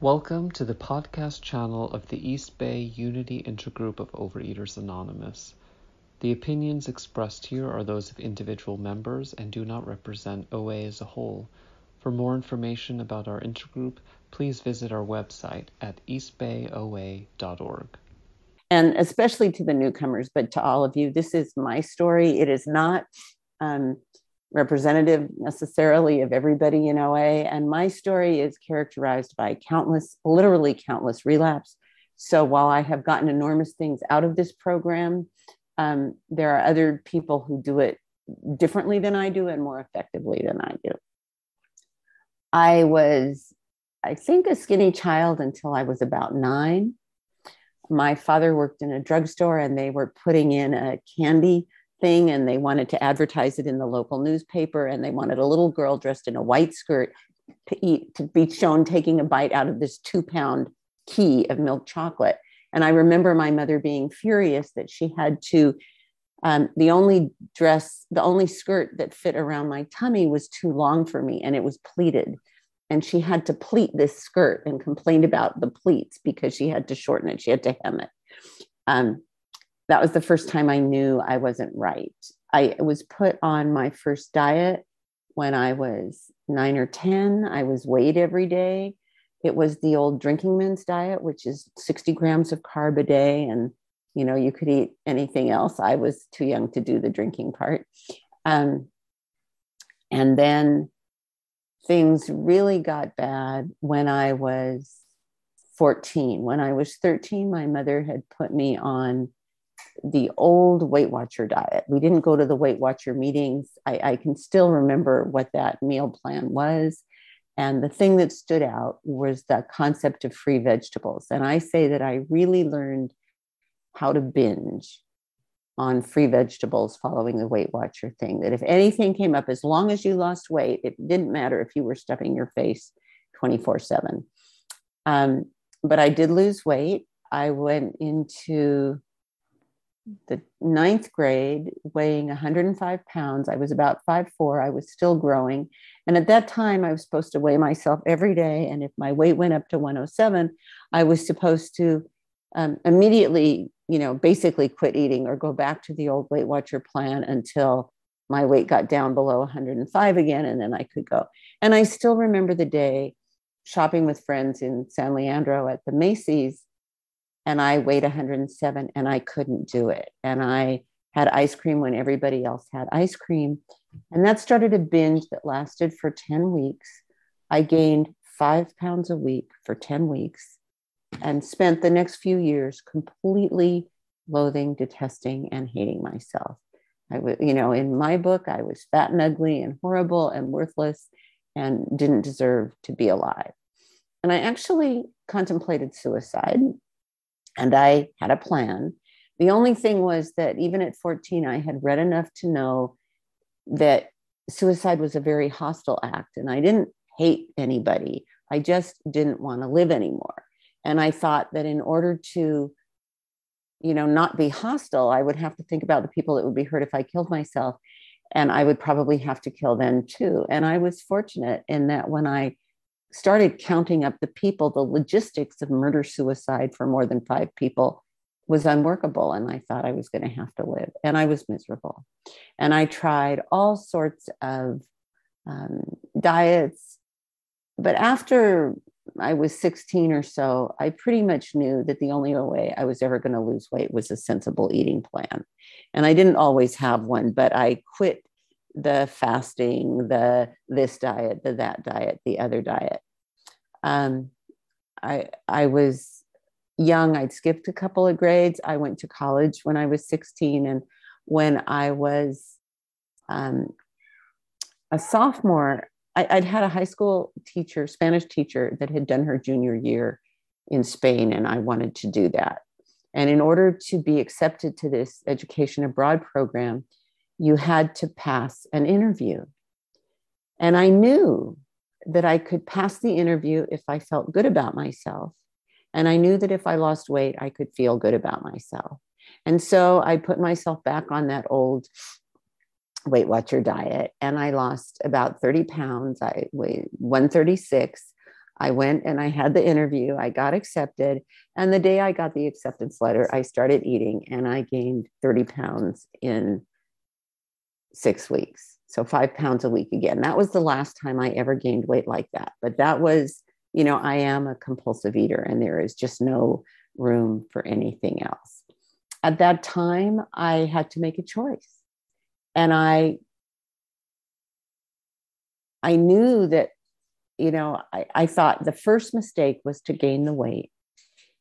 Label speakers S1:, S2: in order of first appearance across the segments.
S1: Welcome to the podcast channel of the East Bay Unity Intergroup of Overeaters Anonymous. The opinions expressed here are those of individual members and do not represent OA as a whole. For more information about our intergroup, please visit our website at eastbayoa.org.
S2: And especially to the newcomers, but to all of you, this is my story. It is not um, representative necessarily of everybody in OA. And my story is characterized by countless, literally countless relapse. So while I have gotten enormous things out of this program, um, there are other people who do it differently than I do and more effectively than I do. I was, I think, a skinny child until I was about nine. My father worked in a drugstore and they were putting in a candy thing and they wanted to advertise it in the local newspaper and they wanted a little girl dressed in a white skirt to eat to be shown taking a bite out of this two pound key of milk chocolate. And i remember my mother being furious that she had to um, the only dress the only skirt that fit around my tummy was too long for me and it was pleated. And she had to pleat this skirt and complained about the pleats because she had to shorten it she had to hem it. Um, that was the first time I knew I wasn't right. I was put on my first diet when I was nine or 10. I was weighed every day. It was the old drinking men's diet, which is 60 grams of carb a day. And, you know, you could eat anything else. I was too young to do the drinking part. Um, and then things really got bad when I was 14. When I was 13, my mother had put me on the old Weight Watcher diet. We didn't go to the Weight Watcher meetings. I, I, can still remember what that meal plan was. And the thing that stood out was the concept of free vegetables. And I say that I really learned how to binge on free vegetables following the Weight Watcher thing. That if anything came up, as long as you lost weight, it didn't matter if you were stuffing your face 24 7. Um, but I did lose weight. I went into the ninth grade, weighing 105 pounds. I was about five four. I was still growing. And at that time, I was supposed to weigh myself every day. And if my weight went up to 107, I was supposed to um, immediately, you know, basically quit eating or go back to the old Weight Watcher plan until my weight got down below 105 again. And then I could go. And I still remember the day shopping with friends in San Leandro at the Macy's and I weighed 107 and I couldn't do it. And I had ice cream when everybody else had ice cream. And that started a binge that lasted for 10 weeks. I gained five pounds a week for 10 weeks and spent the next few years completely loathing, detesting, and hating myself. I was, you know, in my book, I was fat and ugly and horrible and worthless and didn't deserve to be alive. And I actually contemplated suicide and I had a plan. The only thing was that even at 14, I had read enough to know that suicide was a very hostile act. And I didn't hate anybody, I just didn't want to live anymore. And I thought that in order to, you know, not be hostile, I would have to think about the people that would be hurt if I killed myself. And I would probably have to kill them too. And I was fortunate in that when I started counting up the people, the logistics of murder suicide for more than five people was unworkable. And I thought I was going to have to live. And I was miserable. And I tried all sorts of um, diets. But after I was 16 or so, I pretty much knew that the only way I was ever going to lose weight was a sensible eating plan. And I didn't always have one, but I quit the fasting, the this diet, the that diet, the other diet. Um, I I was young. I'd skipped a couple of grades. I went to college when I was 16, and when I was um, a sophomore, I, I'd had a high school teacher, Spanish teacher, that had done her junior year in Spain, and I wanted to do that. And in order to be accepted to this education abroad program, you had to pass an interview. And I knew that I could pass the interview if I felt good about myself. And I knew that if I lost weight, I could feel good about myself. And so I put myself back on that old Weight Watcher diet and I lost about 30 pounds. I weighed 136. I went and I had the interview. I got accepted. And the day I got the acceptance letter, I started eating and I gained 30 pounds in six weeks. So five pounds a week again. That was the last time I ever gained weight like that. But that was, you know, I am a compulsive eater and there is just no room for anything else. At that time, I had to make a choice. And I I knew that you know, I, I thought the first mistake was to gain the weight.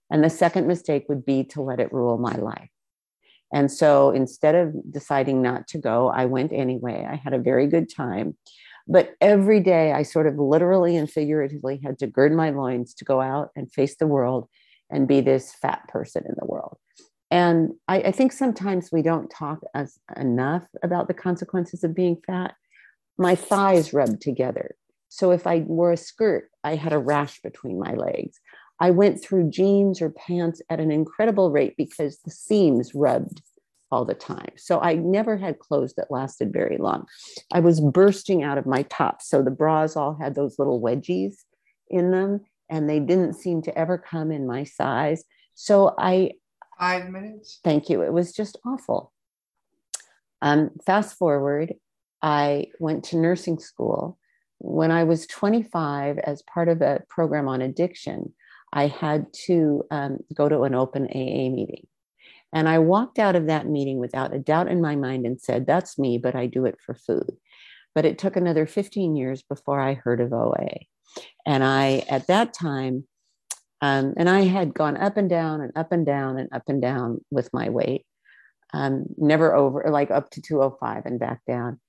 S2: And the second mistake would be to let it rule my life. And so instead of deciding not to go, I went anyway. I had a very good time. But every day I sort of literally and figuratively had to gird my loins to go out and face the world and be this fat person in the world. And I, I think sometimes we don't talk as enough about the consequences of being fat. My thighs rubbed together so if I wore a skirt, I had a rash between my legs. I went through jeans or pants at an incredible rate because the seams rubbed all the time. So I never had clothes that lasted very long. I was bursting out of my tops. So the bras all had those little wedgies in them and they didn't seem to ever come in my size. So I.
S3: Five minutes.
S2: Thank you. It was just awful. Um, fast forward, I went to nursing school when I was 25, as part of a program on addiction, I had to um, go to an open AA meeting. And I walked out of that meeting without a doubt in my mind and said, That's me, but I do it for food. But it took another 15 years before I heard of OA. And I, at that time, um, and I had gone up and down and up and down and up and down with my weight, um, never over, like up to 205 and back down.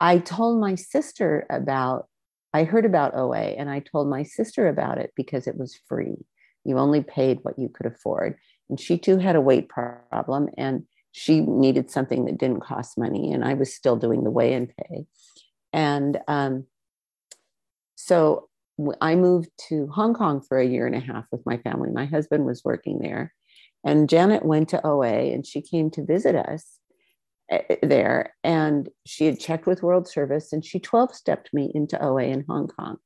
S2: I told my sister about, I heard about OA and I told my sister about it because it was free. You only paid what you could afford. And she too had a weight problem and she needed something that didn't cost money. And I was still doing the weigh and pay. And um, so I moved to Hong Kong for a year and a half with my family. My husband was working there. And Janet went to OA and she came to visit us there and she had checked with world service and she 12 stepped me into oa in hong kong.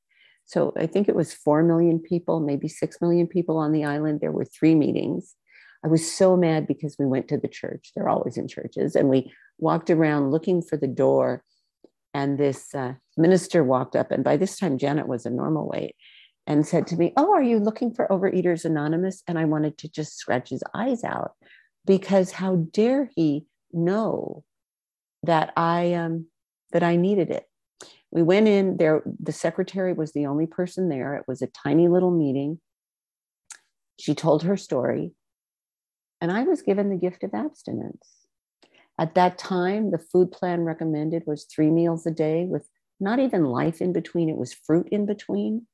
S2: So i think it was 4 million people maybe 6 million people on the island. There were three meetings. I was so mad because we went to the church. They're always in churches. And we walked around looking for the door and this uh, minister walked up and by this time janet was a normal weight and said to me oh are you looking for overeaters anonymous? And i wanted to just scratch his eyes out because how dare he know that I um, that I needed it. We went in there. The secretary was the only person there. It was a tiny little meeting. She told her story, and I was given the gift of abstinence. At that time, the food plan recommended was three meals a day with not even life in between. It was fruit in between.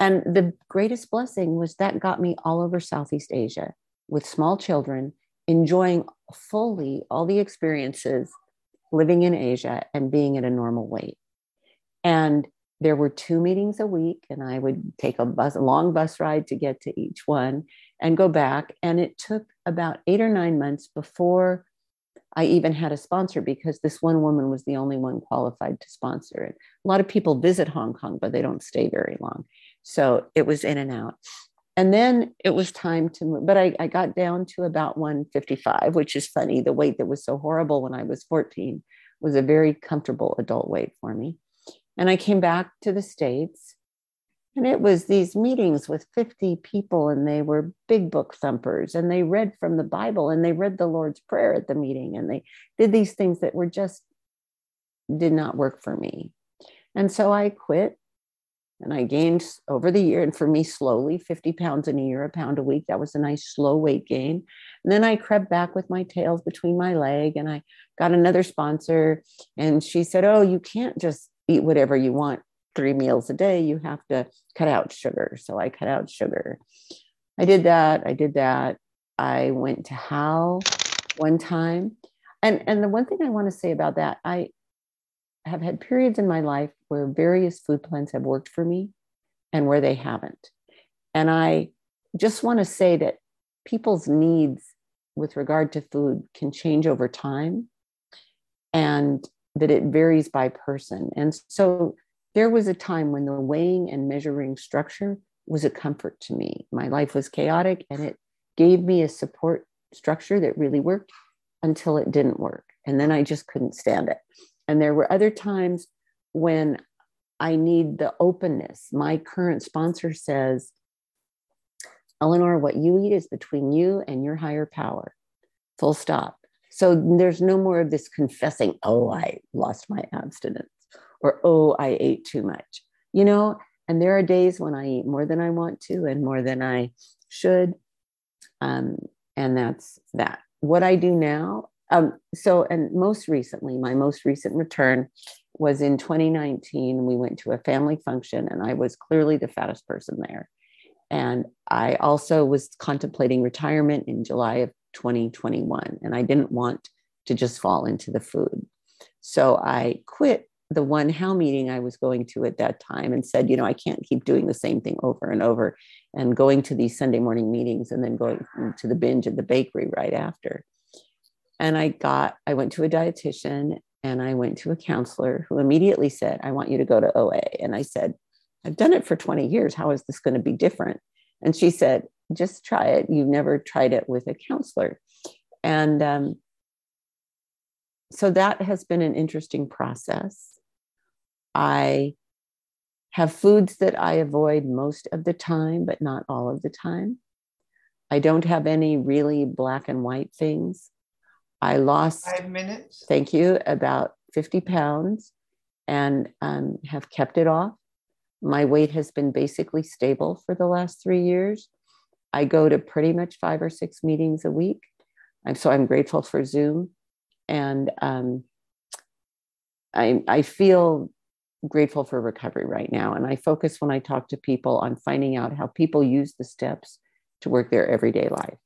S2: And the greatest blessing was that got me all over Southeast Asia with small children enjoying fully all the experiences living in Asia and being at a normal weight. And there were two meetings a week, and I would take a bus, a long bus ride to get to each one and go back. And it took about eight or nine months before I even had a sponsor because this one woman was the only one qualified to sponsor it. A lot of people visit Hong Kong, but they don't stay very long. So it was in and out and then it was time to move but I, I, got down to about 155 which is funny. The weight that was so horrible when i was 14 was a very comfortable adult weight for me. And i came back to the states and it was these meetings with 50 people and they were big book thumpers and they read from the bible and they read the lord's prayer at the meeting and they did these things that were just did not work for me. And so i quit and I gained over the year, and for me, slowly 50 pounds in a year, a pound a week. That was a nice slow weight gain. And then I crept back with my tails between my leg, and I got another sponsor. And she said, Oh, you can't just eat whatever you want three meals a day. You have to cut out sugar. So I cut out sugar. I did that. I did that. I went to How one time. And, and the one thing I want to say about that, I have had periods in my life where various food plans have worked for me and where they haven't. And I just want to say that people's needs with regard to food can change over time and that it varies by person. And so there was a time when the weighing and measuring structure was a comfort to me. My life was chaotic and it gave me a support structure that really worked until it didn't work. And then I just couldn't stand it. And there were other times when I need the openness. My current sponsor says, Eleanor, what you eat is between you and your higher power. Full stop. So there's no more of this confessing, oh, I lost my abstinence or oh, I ate too much. You know, and there are days when I eat more than I want to and more than I should. Um, and that's that. What I do now, um, so, and most recently, my most recent return was in 2019. We went to a family function, and I was clearly the fattest person there. And I also was contemplating retirement in July of 2021, and I didn't want to just fall into the food. So I quit the one how meeting I was going to at that time and said, you know, I can't keep doing the same thing over and over and going to these Sunday morning meetings and then going to the binge at the bakery right after. And I got, I went to a dietitian and I went to a counselor who immediately said, I want you to go to OA. And I said, I've done it for 20 years. How is this going to be different? And she said, just try it. You've never tried it with a counselor. And um, so that has been an interesting process. I have foods that I avoid most of the time, but not all of the time. I don't have any really black and white things. I lost
S3: five minutes.
S2: Thank you, about 50 pounds and um, have kept it off. My weight has been basically stable for the last three years. I go to pretty much five or six meetings a week. I'm, so I'm grateful for Zoom. And um, I, I feel grateful for recovery right now. And I focus when I talk to people on finding out how people use the steps to work their everyday life.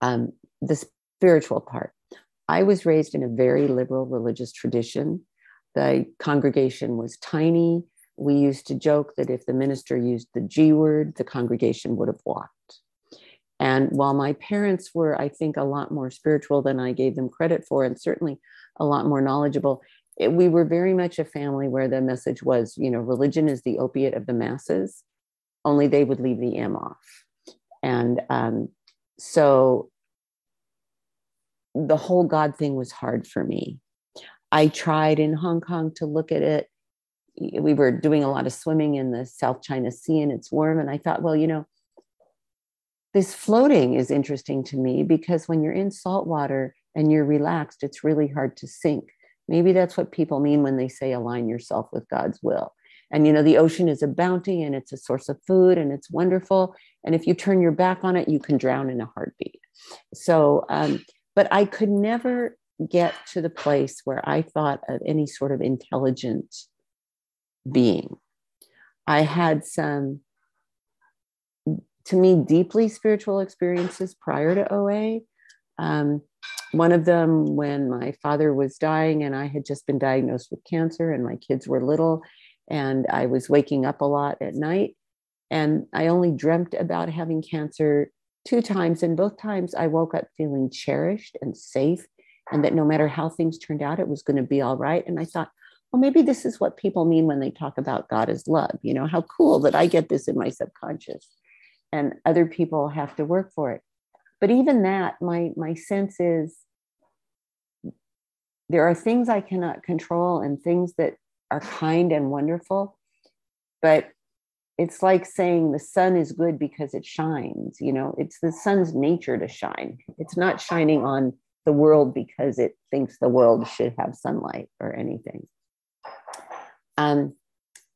S2: Um, the spiritual part. I was raised in a very liberal religious tradition. The congregation was tiny. We used to joke that if the minister used the G word, the congregation would have walked. And while my parents were, I think, a lot more spiritual than I gave them credit for, and certainly a lot more knowledgeable, it, we were very much a family where the message was, you know, religion is the opiate of the masses, only they would leave the M off. And um, so the whole God thing was hard for me. I tried in Hong Kong to look at it. We were doing a lot of swimming in the South China Sea and it's warm. And I thought, well, you know, this floating is interesting to me because when you're in salt water and you're relaxed, it's really hard to sink. Maybe that's what people mean when they say align yourself with God's will. And you know, the ocean is a bounty and it's a source of food and it's wonderful. And if you turn your back on it, you can drown in a heartbeat. So, um, but I could never get to the place where I thought of any sort of intelligent being. I had some, to me, deeply spiritual experiences prior to OA. Um, one of them when my father was dying and I had just been diagnosed with cancer and my kids were little and I was waking up a lot at night and I only dreamt about having cancer two times and both times I woke up feeling cherished and safe and that no matter how things turned out it was going to be all right. And I thought well maybe this is what people mean when they talk about God as love you know how cool that I get this in my subconscious and other people have to work for it. But even that my my sense is there are things i cannot control and things that are kind and wonderful but it's like saying the sun is good because it shines you know it's the sun's nature to shine. It's not shining on the world because it thinks the world should have sunlight or anything. Um,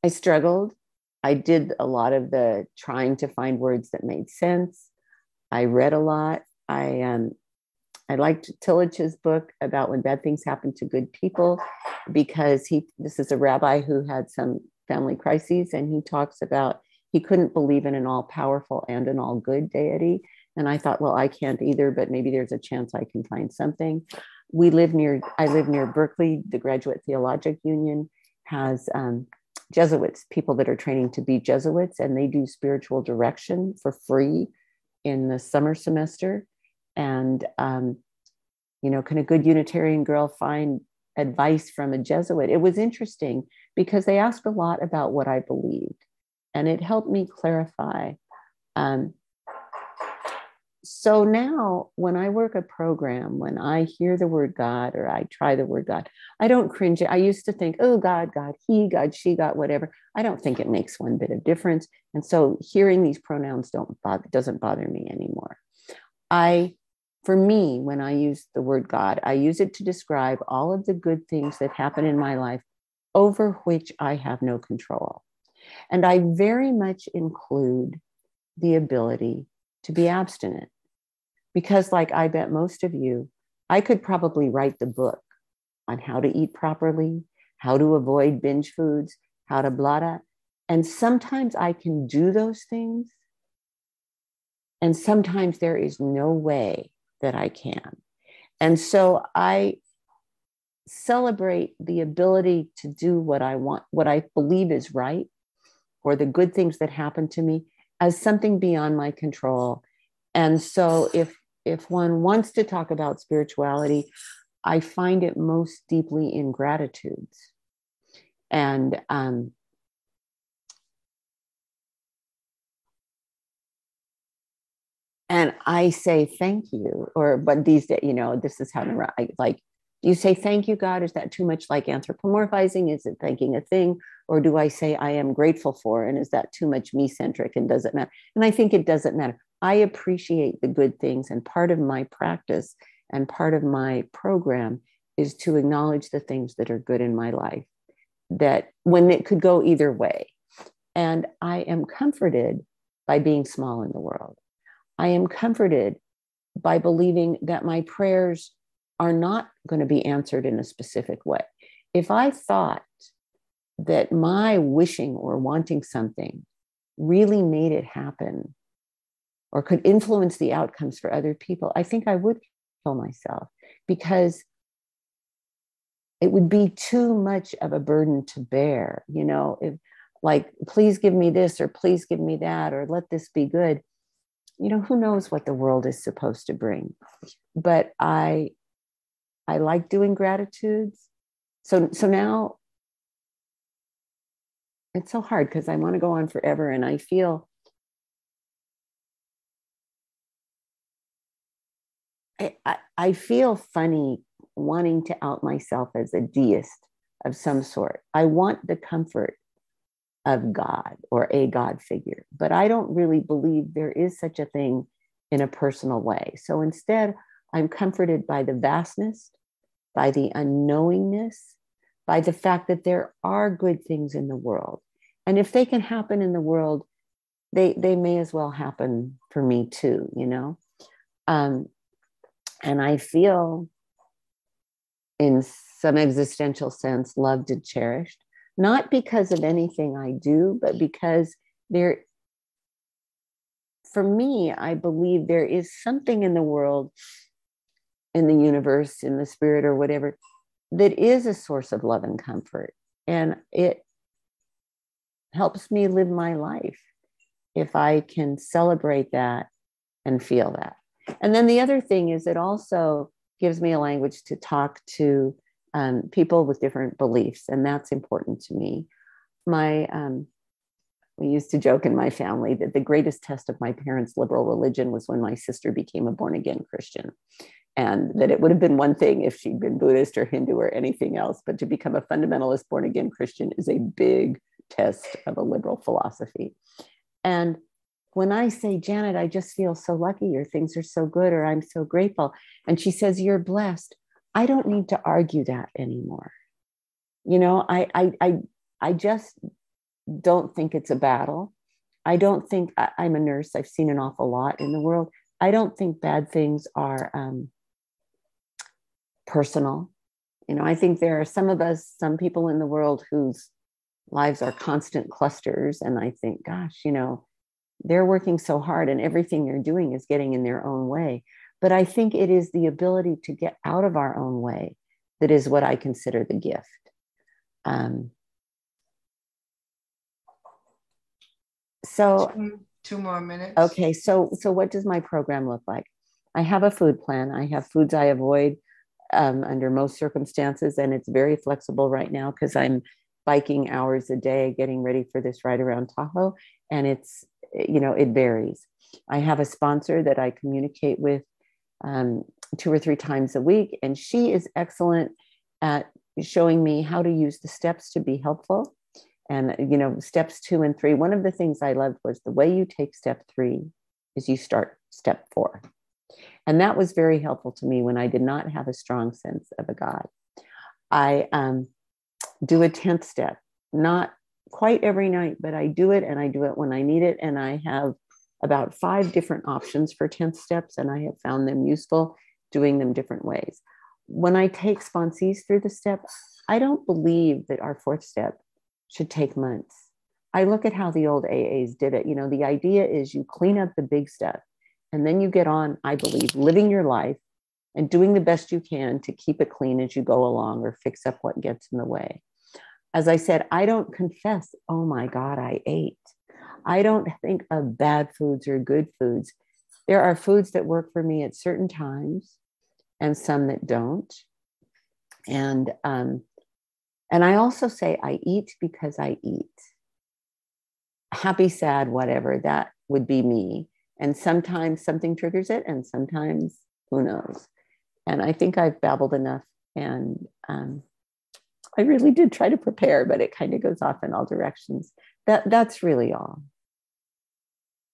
S2: i struggled. I did a lot of the trying to find words that made sense. I read a lot. I um, I liked Tillich's book about when bad things happen to good people because he this is a rabbi who had some family crises and he talks about he couldn't believe in an all powerful and an all good deity and I thought well I can't either but maybe there's a chance I can find something. We live near I live near Berkeley. The Graduate Theologic Union has um, Jesuits, people that are training to be Jesuits, and they do spiritual direction for free in the summer semester. And, um, you know, can a good Unitarian girl find advice from a Jesuit. It was interesting because they asked a lot about what I believed, and it helped me clarify. Um, so now, when I work a program, when I hear the word God or I try the word God, I don't cringe. I used to think, oh, God, God, he, God, she, God, whatever. I don't think it makes one bit of difference. And so hearing these pronouns don't bother, doesn't bother me anymore. I for me, when I use the word God, I use it to describe all of the good things that happen in my life over which I have no control. And I very much include the ability to be abstinent. Because, like I bet most of you, I could probably write the book on how to eat properly, how to avoid binge foods, how to blada. And sometimes I can do those things. And sometimes there is no way that I can. And so I celebrate the ability to do what I want, what I believe is right, or the good things that happen to me as something beyond my control. And so if if one wants to talk about spirituality, I find it most deeply in gratitudes. And um, and I say thank you, or but these days, you know, this is how I like. Do you say thank you, God? Is that too much like anthropomorphizing? Is it thanking a thing, or do I say I am grateful for? And is that too much me centric? And does it matter? And I think it doesn't matter. I appreciate the good things, and part of my practice and part of my program is to acknowledge the things that are good in my life. That when it could go either way, and I am comforted by being small in the world. I am comforted by believing that my prayers are not going to be answered in a specific way. If I thought that my wishing or wanting something really made it happen or could influence the outcomes for other people, I think I would kill myself because it would be too much of a burden to bear. You know, if like, please give me this or please give me that or let this be good you know who knows what the world is supposed to bring but i i like doing gratitudes so so now it's so hard because i want to go on forever and i feel I, I, I feel funny wanting to out myself as a deist of some sort. I want the comfort of God or a God figure. But I don't really believe there is such a thing in a personal way. So instead, I'm comforted by the vastness, by the unknowingness, by the fact that there are good things in the world. And if they can happen in the world, they, they may as well happen for me too, you know? Um, and I feel, in some existential sense, loved and cherished not because of anything I do, but because there, for me, I believe there is something in the world, in the universe, in the spirit, or whatever, that is a source of love and comfort. And it helps me live my life if I can celebrate that and feel that. And then the other thing is, it also gives me a language to talk to um, people with different beliefs, and that's important to me. My um, we used to joke in my family that the greatest test of my parents' liberal religion was when my sister became a born again Christian. And that it would have been one thing if she'd been Buddhist or Hindu or anything else, but to become a fundamentalist born again Christian is a big test of a liberal philosophy. And when I say, Janet, I just feel so lucky, or things are so good, or I'm so grateful, and she says, You're blessed, I don't need to argue that anymore. You know, I, I, I, I just don't think it's a battle. I don't think I, am a nurse. I've seen an awful lot in the world. I don't think bad things are um, personal. You know, I think there are some of us, some people in the world whose lives are constant clusters. And I think, gosh, you know, they're working so hard and everything they're doing is getting in their own way. But I think it is the ability to get out of our own way that is what I consider the gift. Um, so
S3: two, two more minutes.
S2: Okay, so so what does my program look like? I have a food plan. I have foods I avoid, um, under most circumstances. And it's very flexible right now because I'm biking hours a day getting ready for this ride around Tahoe. And it's, you know, it varies. I have a sponsor that I communicate with um, two or three times a week, and she is excellent at showing me how to use the steps to be helpful. And, you know, steps two and three. One of the things I loved was the way you take step three is you start step four. And that was very helpful to me when I did not have a strong sense of a God. I um, do a 10th step, not quite every night, but I do it and I do it when I need it. And I have about five different options for 10th steps, and I have found them useful doing them different ways. When I take sponsees through the steps, I don't believe that our fourth step should take months. I look at how the old AAs did it. You know, the idea is you clean up the big stuff and then you get on, I believe, living your life and doing the best you can to keep it clean as you go along or fix up what gets in the way. As I said, I don't confess, oh my God, I ate. I don't think of bad foods or good foods. There are foods that work for me at certain times and some that don't. And um, and I also say I eat because I eat. Happy, sad, whatever, that would be me. And sometimes something triggers it, and sometimes who knows. And I think I've babbled enough. And um, I really did try to prepare, but it kind of goes off in all directions. That that's really all.